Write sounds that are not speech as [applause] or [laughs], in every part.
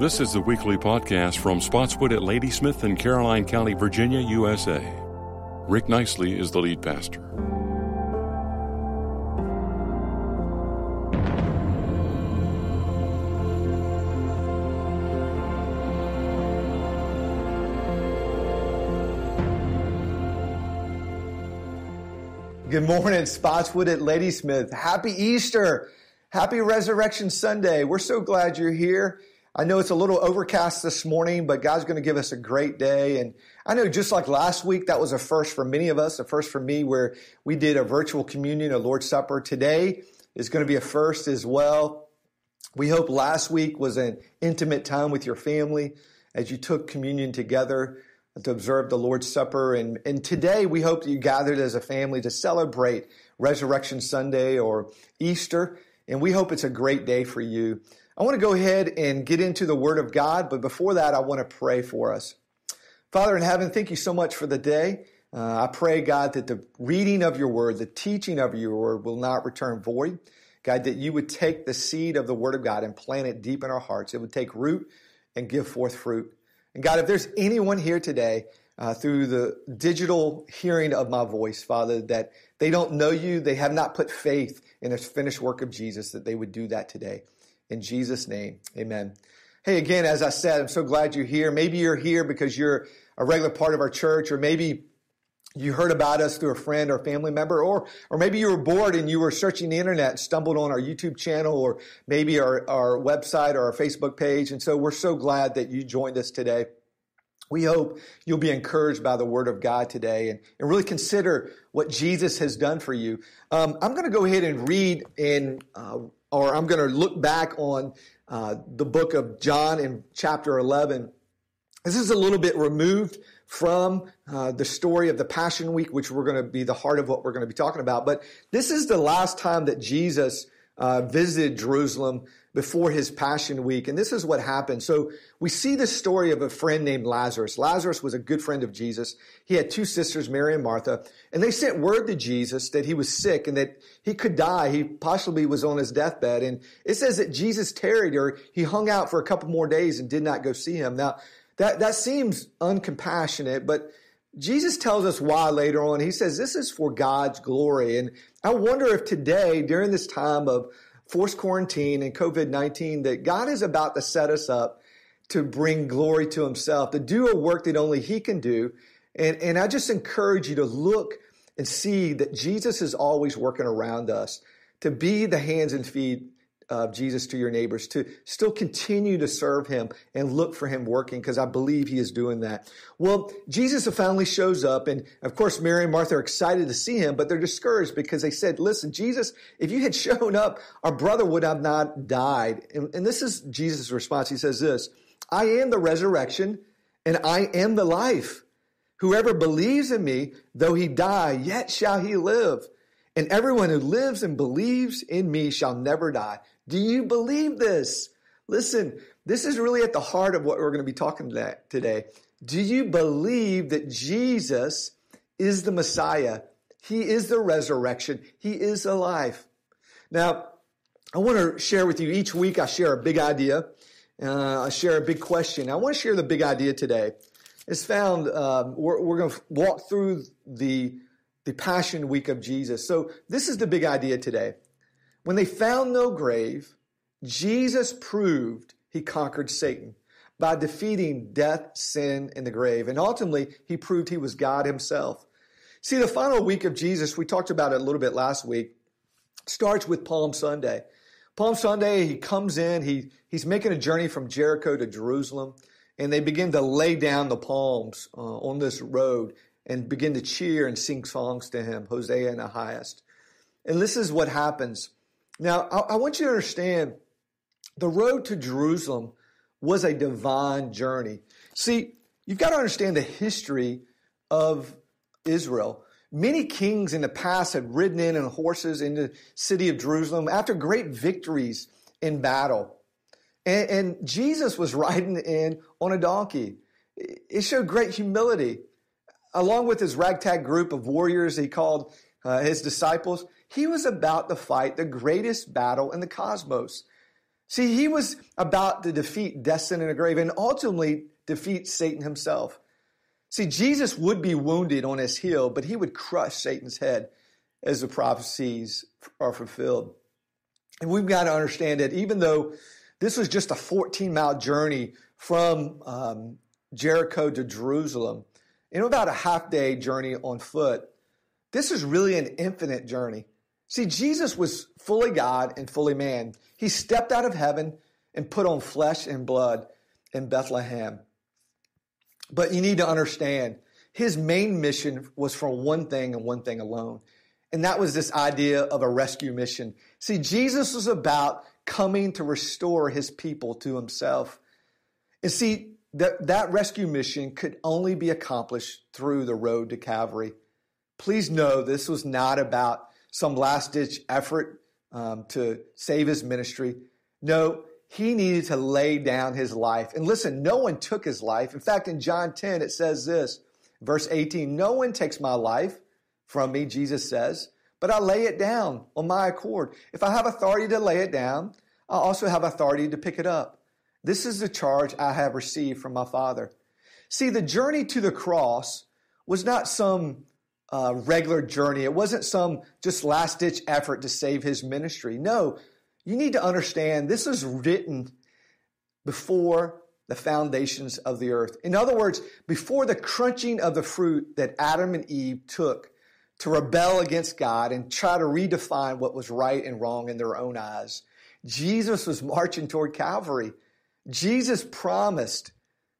This is the weekly podcast from Spotswood at Ladysmith in Caroline County, Virginia, USA. Rick Nicely is the lead pastor. Good morning, Spotswood at Ladysmith. Happy Easter. Happy Resurrection Sunday. We're so glad you're here. I know it's a little overcast this morning, but God's going to give us a great day. And I know just like last week, that was a first for many of us, a first for me, where we did a virtual communion, a Lord's Supper. Today is going to be a first as well. We hope last week was an intimate time with your family as you took communion together to observe the Lord's Supper. And, and today we hope that you gathered as a family to celebrate Resurrection Sunday or Easter. And we hope it's a great day for you. I want to go ahead and get into the Word of God, but before that, I want to pray for us. Father in heaven, thank you so much for the day. Uh, I pray, God, that the reading of your Word, the teaching of your Word will not return void. God, that you would take the seed of the Word of God and plant it deep in our hearts. It would take root and give forth fruit. And God, if there's anyone here today uh, through the digital hearing of my voice, Father, that they don't know you, they have not put faith in the finished work of Jesus, that they would do that today. In Jesus' name, amen. Hey, again, as I said, I'm so glad you're here. Maybe you're here because you're a regular part of our church, or maybe you heard about us through a friend or family member, or or maybe you were bored and you were searching the internet stumbled on our YouTube channel, or maybe our, our website or our Facebook page. And so we're so glad that you joined us today. We hope you'll be encouraged by the Word of God today and, and really consider what Jesus has done for you. Um, I'm going to go ahead and read in, uh, or I'm going to look back on uh, the book of John in chapter 11. This is a little bit removed from uh, the story of the Passion Week, which we're going to be the heart of what we're going to be talking about. But this is the last time that Jesus uh, visited Jerusalem before his Passion Week. And this is what happened. So we see the story of a friend named Lazarus. Lazarus was a good friend of Jesus. He had two sisters, Mary and Martha, and they sent word to Jesus that he was sick and that he could die. He possibly was on his deathbed. And it says that Jesus tarried or he hung out for a couple more days and did not go see him. Now, that, that seems uncompassionate, but Jesus tells us why later on. He says this is for God's glory. And I wonder if today, during this time of forced quarantine and COVID 19 that God is about to set us up to bring glory to Himself, to do a work that only He can do. And, and I just encourage you to look and see that Jesus is always working around us, to be the hands and feet of Jesus to your neighbors, to still continue to serve him and look for him working, because I believe he is doing that. Well, Jesus finally shows up, and of course, Mary and Martha are excited to see him, but they're discouraged because they said, Listen, Jesus, if you had [laughs] shown up, our brother would have not died. And, and this is Jesus' response. He says this I am the resurrection, and I am the life. Whoever believes in me, though he die, yet shall he live. And everyone who lives and believes in me shall never die. Do you believe this? Listen, this is really at the heart of what we're going to be talking today. Do you believe that Jesus is the Messiah? He is the resurrection. He is alive. Now, I want to share with you each week. I share a big idea. Uh, I share a big question. I want to share the big idea today. It's found. Um, we're, we're going to walk through the the Passion Week of Jesus. So this is the big idea today. When they found no grave, Jesus proved he conquered Satan by defeating death, sin, and the grave. And ultimately, he proved he was God himself. See, the final week of Jesus, we talked about it a little bit last week, starts with Palm Sunday. Palm Sunday, he comes in, he, he's making a journey from Jericho to Jerusalem, and they begin to lay down the palms uh, on this road and begin to cheer and sing songs to him, Hosanna in the highest. And this is what happens. Now, I, I want you to understand the road to Jerusalem was a divine journey. See, you've got to understand the history of Israel. Many kings in the past had ridden in on horses into the city of Jerusalem after great victories in battle. And, and, Jesus was [laughs] riding in on a donkey. It showed great humility. Along with his ragtag group of warriors he called uh, his disciples, he was about to fight the greatest battle in the cosmos. See, he was about to defeat destiny in a grave and ultimately defeat Satan himself. See, Jesus would be wounded on his heel, but he would crush Satan's head as the prophecies are fulfilled. And we've got to understand that even though this was just a 14 mile journey from um, Jericho to Jerusalem, in about a half day journey on foot, this is really an infinite journey. See, Jesus was fully God and fully man. He stepped out of heaven and put on flesh and blood in Bethlehem. But you need to understand, his main mission was for one thing and one thing alone. And that was this idea of a rescue mission. See, Jesus was about coming to restore his people to himself. And see, that, that rescue mission could only be accomplished through the road to Calvary. Please know this was not about some last ditch effort um, to save his ministry. No, he needed to lay down his life. And listen, no one took his life. In fact, in John 10, it says this, verse 18 No one takes my life from me, Jesus says, but I lay it down on my accord. If I have authority to lay it down, I also have authority to pick it up. This is the charge I have received from my Father. See, the journey to the cross was not some uh, regular journey. It wasn't some just last ditch effort to save his ministry. No, you need to understand this is written before the foundations of the earth. In other words, before the crunching of the fruit that Adam and Eve took to rebel against God and try to redefine what was right and wrong in their own eyes, Jesus was marching toward Calvary. Jesus promised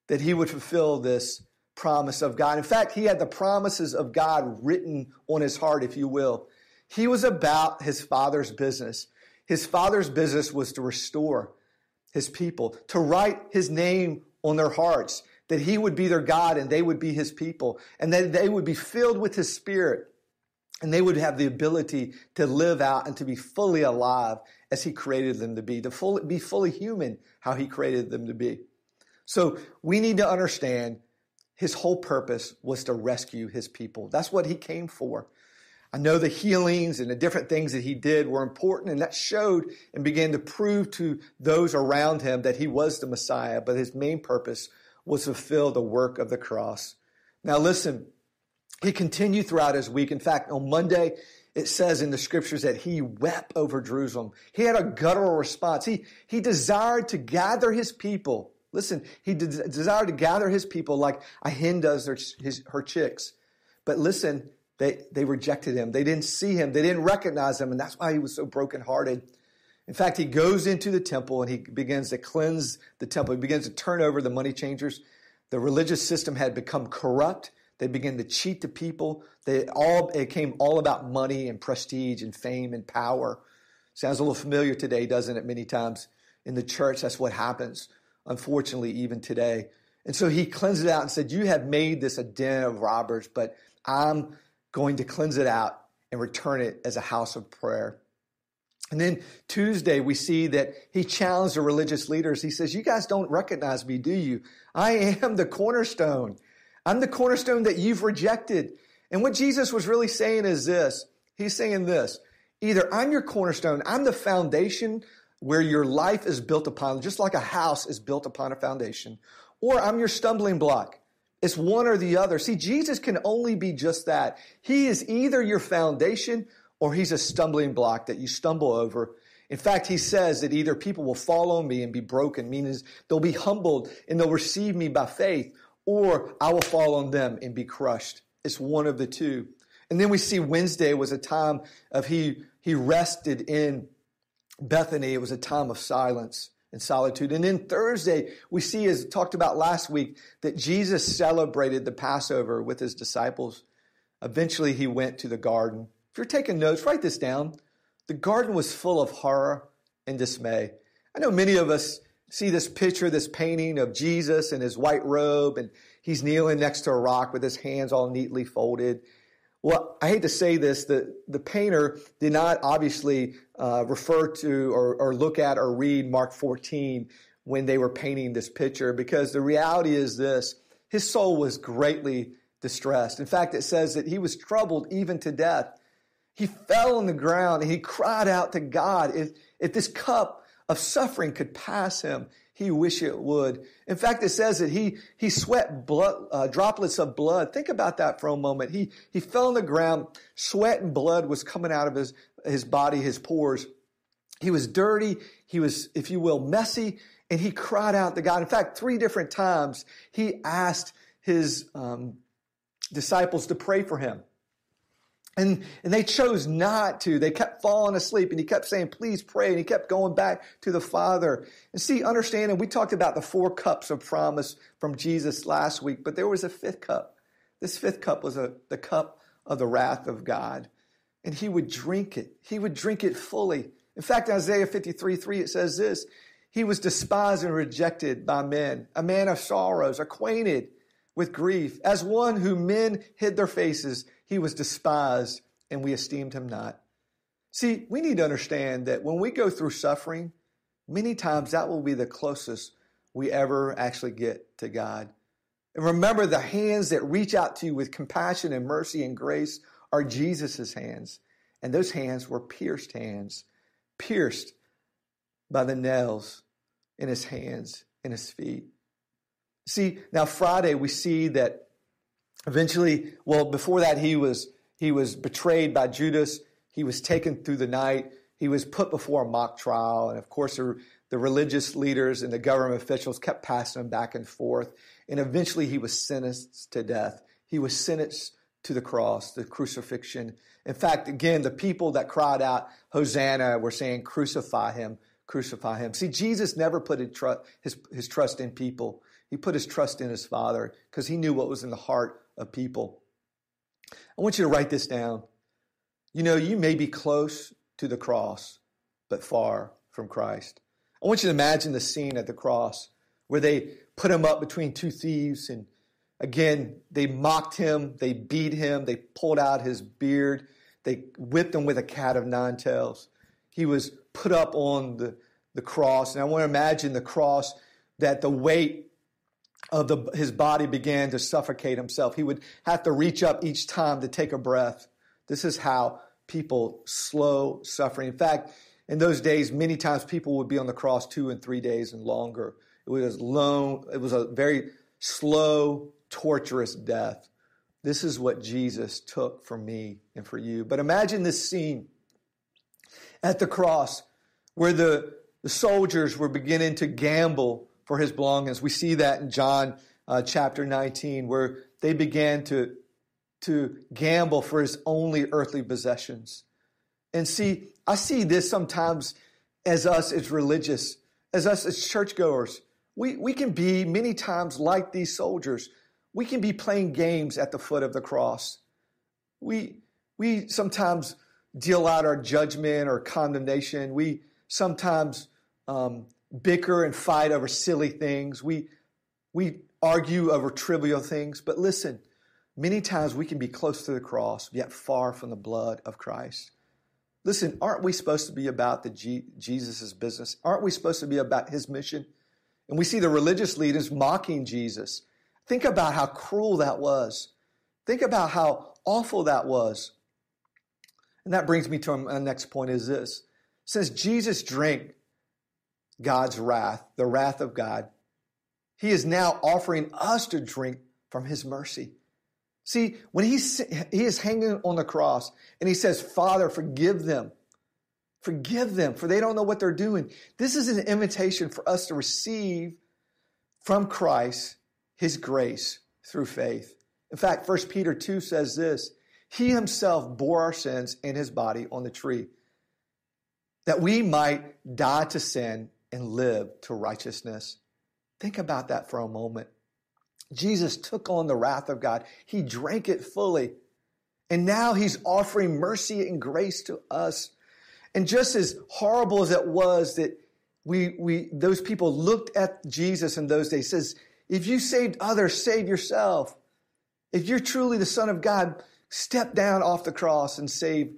that he would fulfill this promise of God. In fact, he had the promises of God written on his heart, if you will. He was about his father's business. His father's business was to restore his people, to write his name on their hearts, that he would be their God and they would be his people, and that they would be filled with his spirit, and they would have the ability to live out and to be fully alive as he created them to be, to fully, be fully human how he created them to be. So we need to understand his whole purpose was to rescue his people. That's what he came for. I know the healings and the different things that he did were important, and that showed and began to prove to those around him that he was the Messiah, but his main purpose was to fulfill the work of the cross. Now, listen, he continued throughout his week. In fact, on Monday, it says in the scriptures that he wept over Jerusalem. He had a guttural response. He, he desired to gather his people. Listen, he de- desired to gather his people like a hen does her, his, her chicks. But listen, they, they rejected him. They didn't see him. They didn't recognize him. And that's why he was so brokenhearted. In fact, he goes into the temple and he begins to cleanse the temple. He begins to turn over the money changers. The religious system had become corrupt. They began to cheat the people. They all it came all about money and prestige and fame and power. Sounds a little familiar today, doesn't it? Many times in the church, that's what happens. Unfortunately, even today. And so he cleansed it out and said, "You have made this a den of robbers, but I'm going to cleanse it out and return it as a house of prayer." And then Tuesday, we see that he challenged the religious leaders. He says, You guys don't recognize me, do you? I am the cornerstone. I'm the cornerstone that you've rejected. And what Jesus was really saying is this He's saying this either I'm your cornerstone, I'm the foundation where your life is built upon, just like a house is built upon a foundation, or I'm your stumbling block. It's one or the other. See, Jesus can only be just that. He is either your foundation or he's a stumbling block that you stumble over. In fact, he says that either people will fall on me and be broken, meaning they'll be humbled and they'll receive me by faith, or I will fall on them and be crushed. It's one of the two. And then we see Wednesday was a time of he, he rested in Bethany. It was a time of silence and solitude. And then Thursday, we see, as talked about last week, that Jesus celebrated the Passover with his disciples. Eventually, he went to the garden. If you're taking notes, write this down. The garden was full of horror and dismay. I know many of us see this picture, this painting of Jesus in his white robe, and he's kneeling next to a rock with his hands all neatly folded. Well, I hate to say this, the, the painter did not obviously uh, refer to or, or look at or read Mark 14 when they were painting this picture because the reality is this his soul was greatly distressed. In fact, it says that he was troubled even to death. He fell on the ground and he cried out to God, if, if this cup of suffering could pass him, he wished it would. In fact, it says that he, he sweat blood, uh, droplets of blood. Think about that for a moment. He, he fell on the ground. Sweat and blood was coming out of his, his body, his pores. He was dirty. He was, if you will, messy. And he cried out to God. In fact, three different times he asked his um, disciples to pray for him. And, and they chose not to. They kept falling asleep and he kept saying, please pray. And he kept going back to the Father. And see, understanding, we talked about the four cups of promise from Jesus last week, but there was a fifth cup. This fifth cup was a, the cup of the wrath of God. And he would drink it. He would drink it fully. In fact, Isaiah 53 3, it says this He was despised and rejected by men, a man of sorrows, acquainted with grief. As one whom men hid their faces, he was despised and we esteemed him not. See, we need to understand that when we go through suffering, many times that will be the closest we ever actually get to God. And remember, the hands that reach out to you with compassion and mercy and grace are Jesus' hands. And those hands were pierced hands, pierced by the nails in his hands and his feet. See, now Friday we see that eventually, well, before that he was he was betrayed by Judas. He was taken through the night. He was put before a mock trial, and of course, the, the religious leaders and the government officials kept passing him back and forth. And eventually, he was sentenced to death. He was sentenced to the cross, the crucifixion. In fact, again, the people that cried out, Hosanna, were saying, Crucify him, crucify him. See, Jesus never put his, his trust in people. He put his trust in his Father because he knew what was in the heart of people. I want you to write this down. You know, you may be close to the cross, but far from Christ. I want you to imagine the scene at the cross where they put him up between two thieves and again, they mocked him, they beat him, they pulled out his beard, they whipped him with a cat of nine tails. He was put up on the, the cross. And I want to imagine the cross that the weight of the, his body began to suffocate himself. He would have to reach up each time to take a breath. This is how people slow suffering. In fact, in those days, many times people would be on the cross two and three days and longer. It was long, it was a very slow, torturous death. This is what Jesus took for me and for you. But imagine this scene at the cross where the, the soldiers were beginning to gamble for his belongings. We see that in John uh, chapter 19, where they began to, to gamble for his only earthly possessions. And see, I see this sometimes as us as religious, as us as churchgoers. We, we can be many times like these soldiers. We can be playing games at the foot of the cross. We, we sometimes deal out our judgment or condemnation. We sometimes um, bicker and fight over silly things. We, we argue over trivial things. But listen, many times we can be close to the cross, yet far from the blood of Christ. Listen, aren't we supposed to be about the G- Jesus' business? Aren't we supposed to be about his mission? And we see the religious leaders mocking Jesus. Think about how cruel that was. Think about how awful that was. And that brings me to my next point is this. Since Jesus drank God's wrath, the wrath of God, he is now offering us to drink from his mercy. See, when he's, he is hanging on the cross and he says, Father, forgive them. Forgive them, for they don't know what they're doing. This is an invitation for us to receive from Christ his grace through faith. In fact, 1 Peter 2 says this He himself bore our sins in his body on the tree, that we might die to sin and live to righteousness. Think about that for a moment. Jesus took on the wrath of God, he drank it fully. And now he's offering mercy and grace to us. And just as horrible as it was that we, we those people looked at Jesus in those days, says, if you saved others, save yourself. If you're truly the Son of God, step down off the cross and save,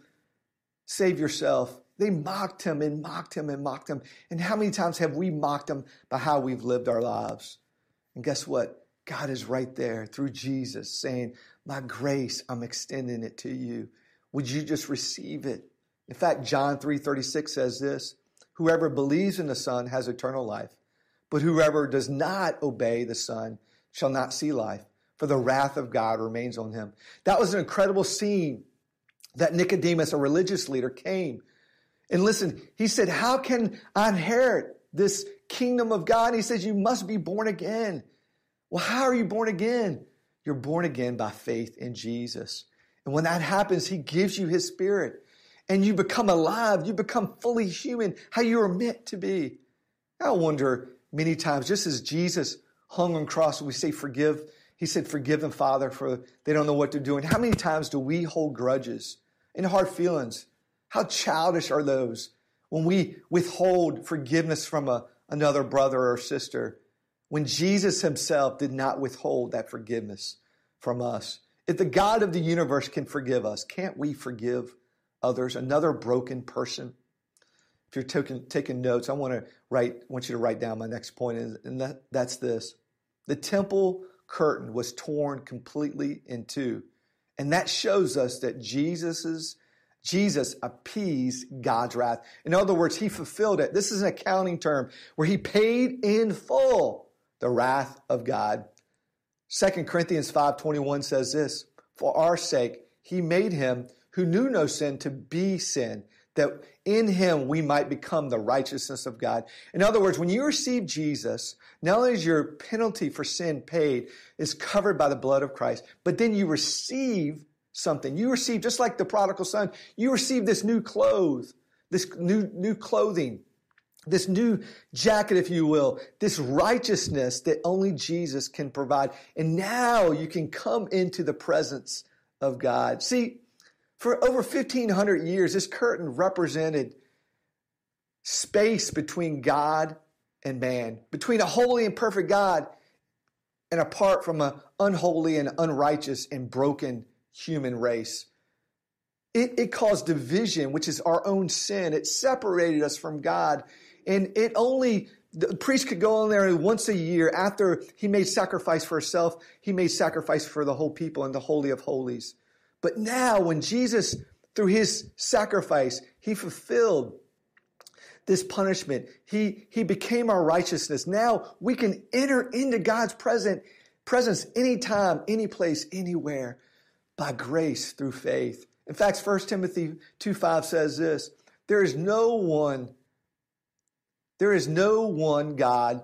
save yourself. They mocked him and mocked him and mocked him. And how many times have we mocked him by how we've lived our lives? And guess what? God is right there through Jesus saying, My grace, I'm extending it to you. Would you just receive it? In fact, John 3:36 says this: whoever believes in the Son has eternal life, but whoever does not obey the Son shall not see life, for the wrath of God remains on him. That was an incredible scene that Nicodemus, a religious leader, came. And listen, he said, How can I inherit this kingdom of God? And he says, You must be born again. Well, how are you born again? You're born again by faith in Jesus. And when that happens, he gives you his spirit and you become alive. You become fully human, how you are meant to be. I wonder many times, just as Jesus hung on cross, we say, forgive. He said, forgive them, Father, for they don't know what they're doing. How many times do we hold grudges and hard feelings? How childish are those when we withhold forgiveness from a, another brother or sister? When Jesus himself did not withhold that forgiveness from us. If the God of the universe can forgive us, can't we forgive others? Another broken person? If you're taking, taking notes, I want to write, want you to write down my next point, and that, that's this. The temple curtain was torn completely in two. And that shows us that Jesus's Jesus appeased God's wrath. In other words, he fulfilled it. This is an accounting term where he paid in full the wrath of God 2 Corinthians 5:21 says this, "For our sake he made him who knew no sin to be sin, that in him we might become the righteousness of God." In other words, when you receive Jesus, not only is your penalty for sin paid, is covered by the blood of Christ, but then you receive something. You receive just like the prodigal son, you receive this new clothes, this new new clothing this new jacket, if you will, this righteousness that only Jesus can provide. And now you can come into the presence of God. See, for over 1500 years, this curtain represented space between God and man, between a holy and perfect God and apart from an unholy and unrighteous and broken human race. It, it caused division, which is our own sin. It separated us from God and it only, the priest could go in there once a year after he made sacrifice for himself, he made sacrifice for the whole people in the Holy of Holies. But now, when Jesus, through his sacrifice, he fulfilled this punishment, he, he became our righteousness. Now we can enter into God's present, presence anytime, any place, anywhere by grace through faith. In fact, 1 Timothy 2 5 says this There is no one there is no one God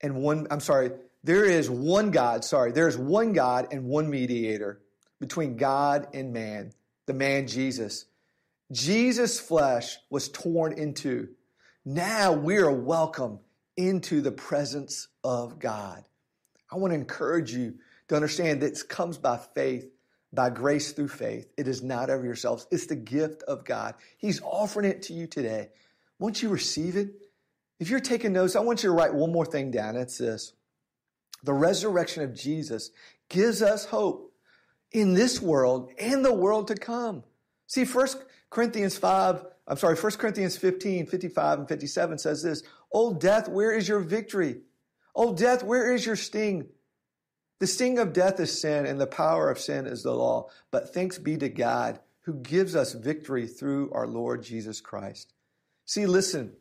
and one, I'm sorry, there is one God, sorry, there is one God and one mediator between God and man, the man Jesus. Jesus' flesh was torn into. Now we are welcome into the presence of God. I want to encourage you to understand that it comes by faith, by grace through faith. It is not of yourselves, it's the gift of God. He's offering it to you today. Once you receive it, if you're taking notes, I want you to write one more thing down. It's this The resurrection of Jesus gives us hope in this world and the world to come. See, 1 Corinthians 5, I'm sorry, 1 Corinthians 15, 55 and 57 says this O death, where is your victory? O death, where is your sting? The sting of death is sin, and the power of sin is the law. But thanks be to God who gives us victory through our Lord Jesus Christ. See, listen,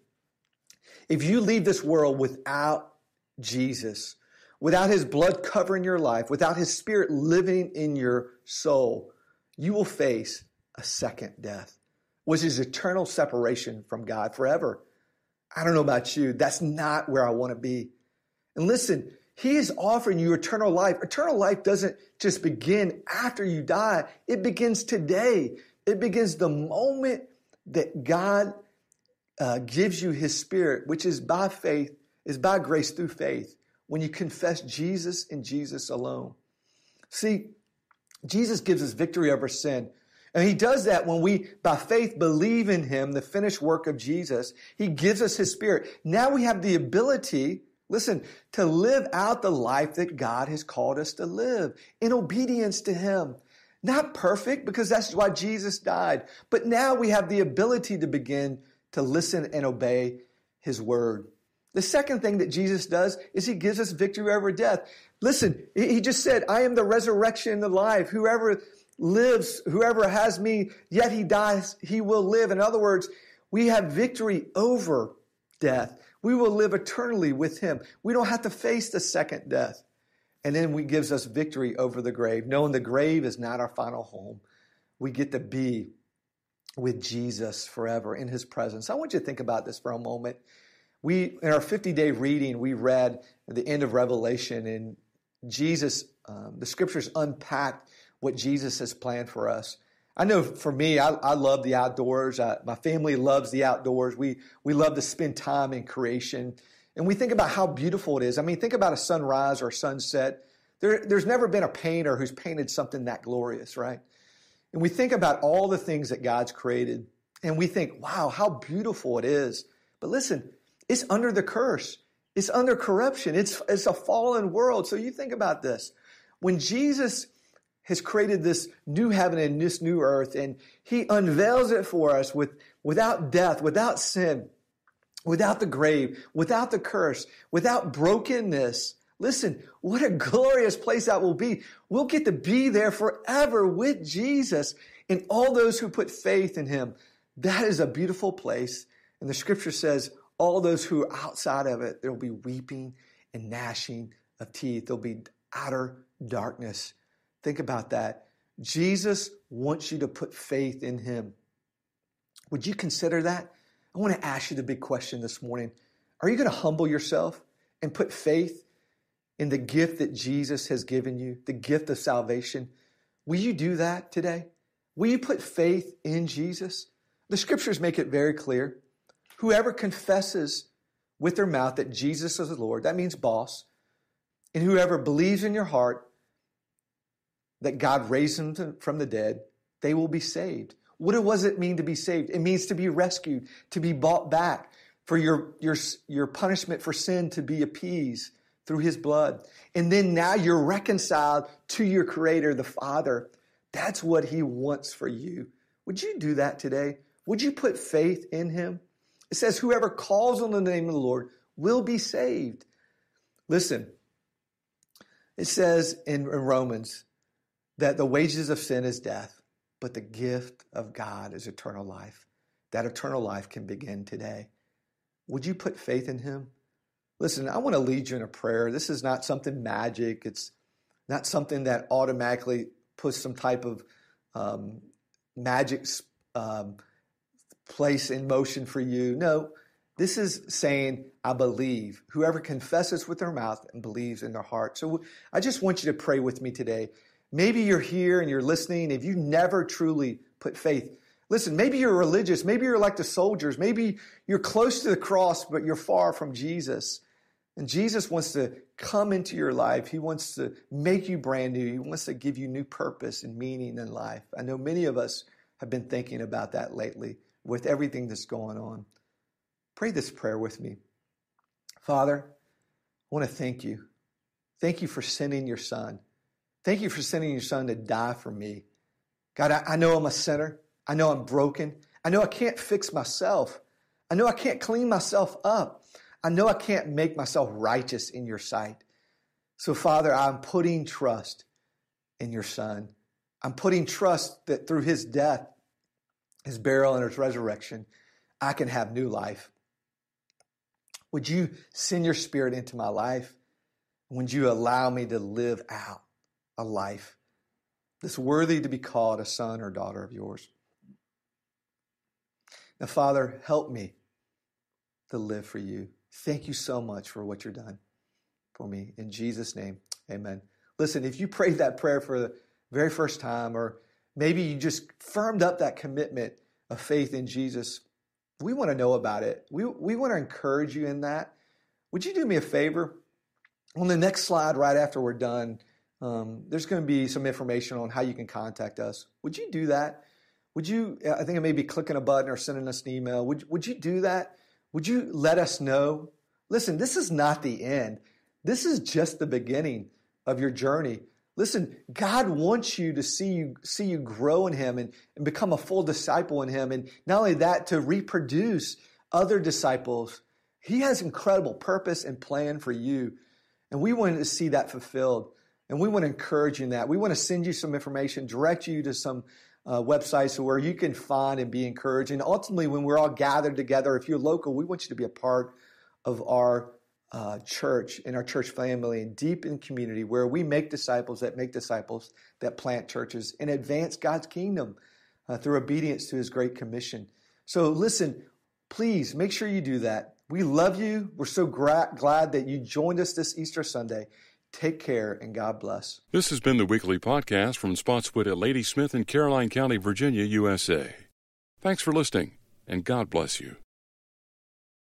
if you leave this world without Jesus, without his blood covering your life, without his spirit living in your soul, you will face a second death, which is eternal separation from God forever. I don't know about you. That's not where I want to be. And listen, he is offering you eternal life. Eternal life doesn't just begin after you die. It begins today. It begins the moment that God uh, gives you his spirit, which is by faith, is by grace through faith, when you confess Jesus and Jesus alone. See, Jesus gives us victory over sin. And he does that when we, by faith, believe in him, the finished work of Jesus. He gives us his spirit. Now we have the ability, listen, to live out the life that God has called us to live in obedience to him. Not perfect, because that's why Jesus died. But now we have the ability to begin to listen and obey his word. The second thing that Jesus does is he gives us victory over death. Listen, he just said, I am the resurrection and the life. Whoever lives, whoever has me, yet he dies, he will live. In other words, we have victory over death. We will live eternally with him. We don't have to face the second death. And then he gives us victory over the grave, knowing the grave is not our final home. We get to be with Jesus forever in his presence. I want you to think about this for a moment. We, in our 50 day reading, we read the end of Revelation, and Jesus, um, the scriptures unpacked what Jesus has planned for us. I know for me, I, I love the outdoors. I, my family loves the outdoors. We, we love to spend time in creation. And we think about how beautiful it is. I mean, think about a sunrise or a sunset. There, there's never been a painter who's painted something that glorious, right? And we think about all the things that God's created, and we think, wow, how beautiful it is. But listen, it's under the curse. It's under corruption. It's, it's a fallen world. So you think about this. When Jesus has created this new heaven and this new earth, and he unveils it for us with, without death, without sin, without the grave, without the curse, without brokenness. Listen, what a glorious place that will be. We'll get to be there forever with Jesus and all those who put faith in him. That is a beautiful place. And the scripture says, all those who are outside of it, there will be weeping and gnashing of teeth. There'll be outer darkness. Think about that. Jesus wants you to put faith in him. Would you consider that? I want to ask you the big question this morning. Are you going to humble yourself and put faith in the gift that Jesus has given you, the gift of salvation? Will you do that today? Will you put faith in Jesus? The scriptures make it very clear. Whoever confesses with their mouth that Jesus is the Lord, that means boss, and whoever believes in your heart that God raised him from the dead, they will be saved. What does it mean to be saved? It means to be rescued, to be bought back, for your, your, your punishment for sin to be appeased through his blood. And then now you're reconciled to your creator, the Father. That's what he wants for you. Would you do that today? Would you put faith in him? It says, whoever calls on the name of the Lord will be saved. Listen, it says in Romans that the wages of sin is death, but the gift of God is eternal life. That eternal life can begin today. Would you put faith in Him? Listen, I want to lead you in a prayer. This is not something magic. It's not something that automatically puts some type of um, magic um, place in motion for you. No, this is saying, I believe. Whoever confesses with their mouth and believes in their heart. So I just want you to pray with me today. Maybe you're here and you're listening. If you never truly put faith, listen, maybe you're religious. Maybe you're like the soldiers. Maybe you're close to the cross, but you're far from Jesus. And Jesus wants to come into your life. He wants to make you brand new. He wants to give you new purpose and meaning in life. I know many of us have been thinking about that lately with everything that's going on. Pray this prayer with me. Father, I want to thank you. Thank you for sending your son. Thank you for sending your son to die for me. God, I, I know I'm a sinner. I know I'm broken. I know I can't fix myself. I know I can't clean myself up. I know I can't make myself righteous in your sight. So, Father, I'm putting trust in your Son. I'm putting trust that through his death, his burial, and his resurrection, I can have new life. Would you send your spirit into my life? Would you allow me to live out a life that's worthy to be called a son or daughter of yours? Now, Father, help me to live for you. Thank you so much for what you've done for me. In Jesus' name, amen. Listen, if you prayed that prayer for the very first time, or maybe you just firmed up that commitment of faith in Jesus, we want to know about it. We, we want to encourage you in that. Would you do me a favor? On the next slide, right after we're done, um, there's going to be some information on how you can contact us. Would you do that? Would you, I think it may be clicking a button or sending us an email. Would, would you do that? Would you let us know? Listen, this is not the end. This is just the beginning of your journey. Listen, God wants you to see you see you grow in Him and, and become a full disciple in Him. And not only that, to reproduce other disciples. He has incredible purpose and plan for you. And we want to see that fulfilled. And we want to encourage you in that. We want to send you some information, direct you to some uh, websites where you can find and be encouraged. And ultimately, when we're all gathered together, if you're local, we want you to be a part of our uh, church and our church family and deep in community where we make disciples that make disciples that plant churches and advance God's kingdom uh, through obedience to his great commission. So listen, please make sure you do that. We love you. We're so gra- glad that you joined us this Easter Sunday. Take care and God bless. This has been the weekly podcast from Spotswood at Ladysmith in Caroline County, Virginia, USA. Thanks for listening and God bless you.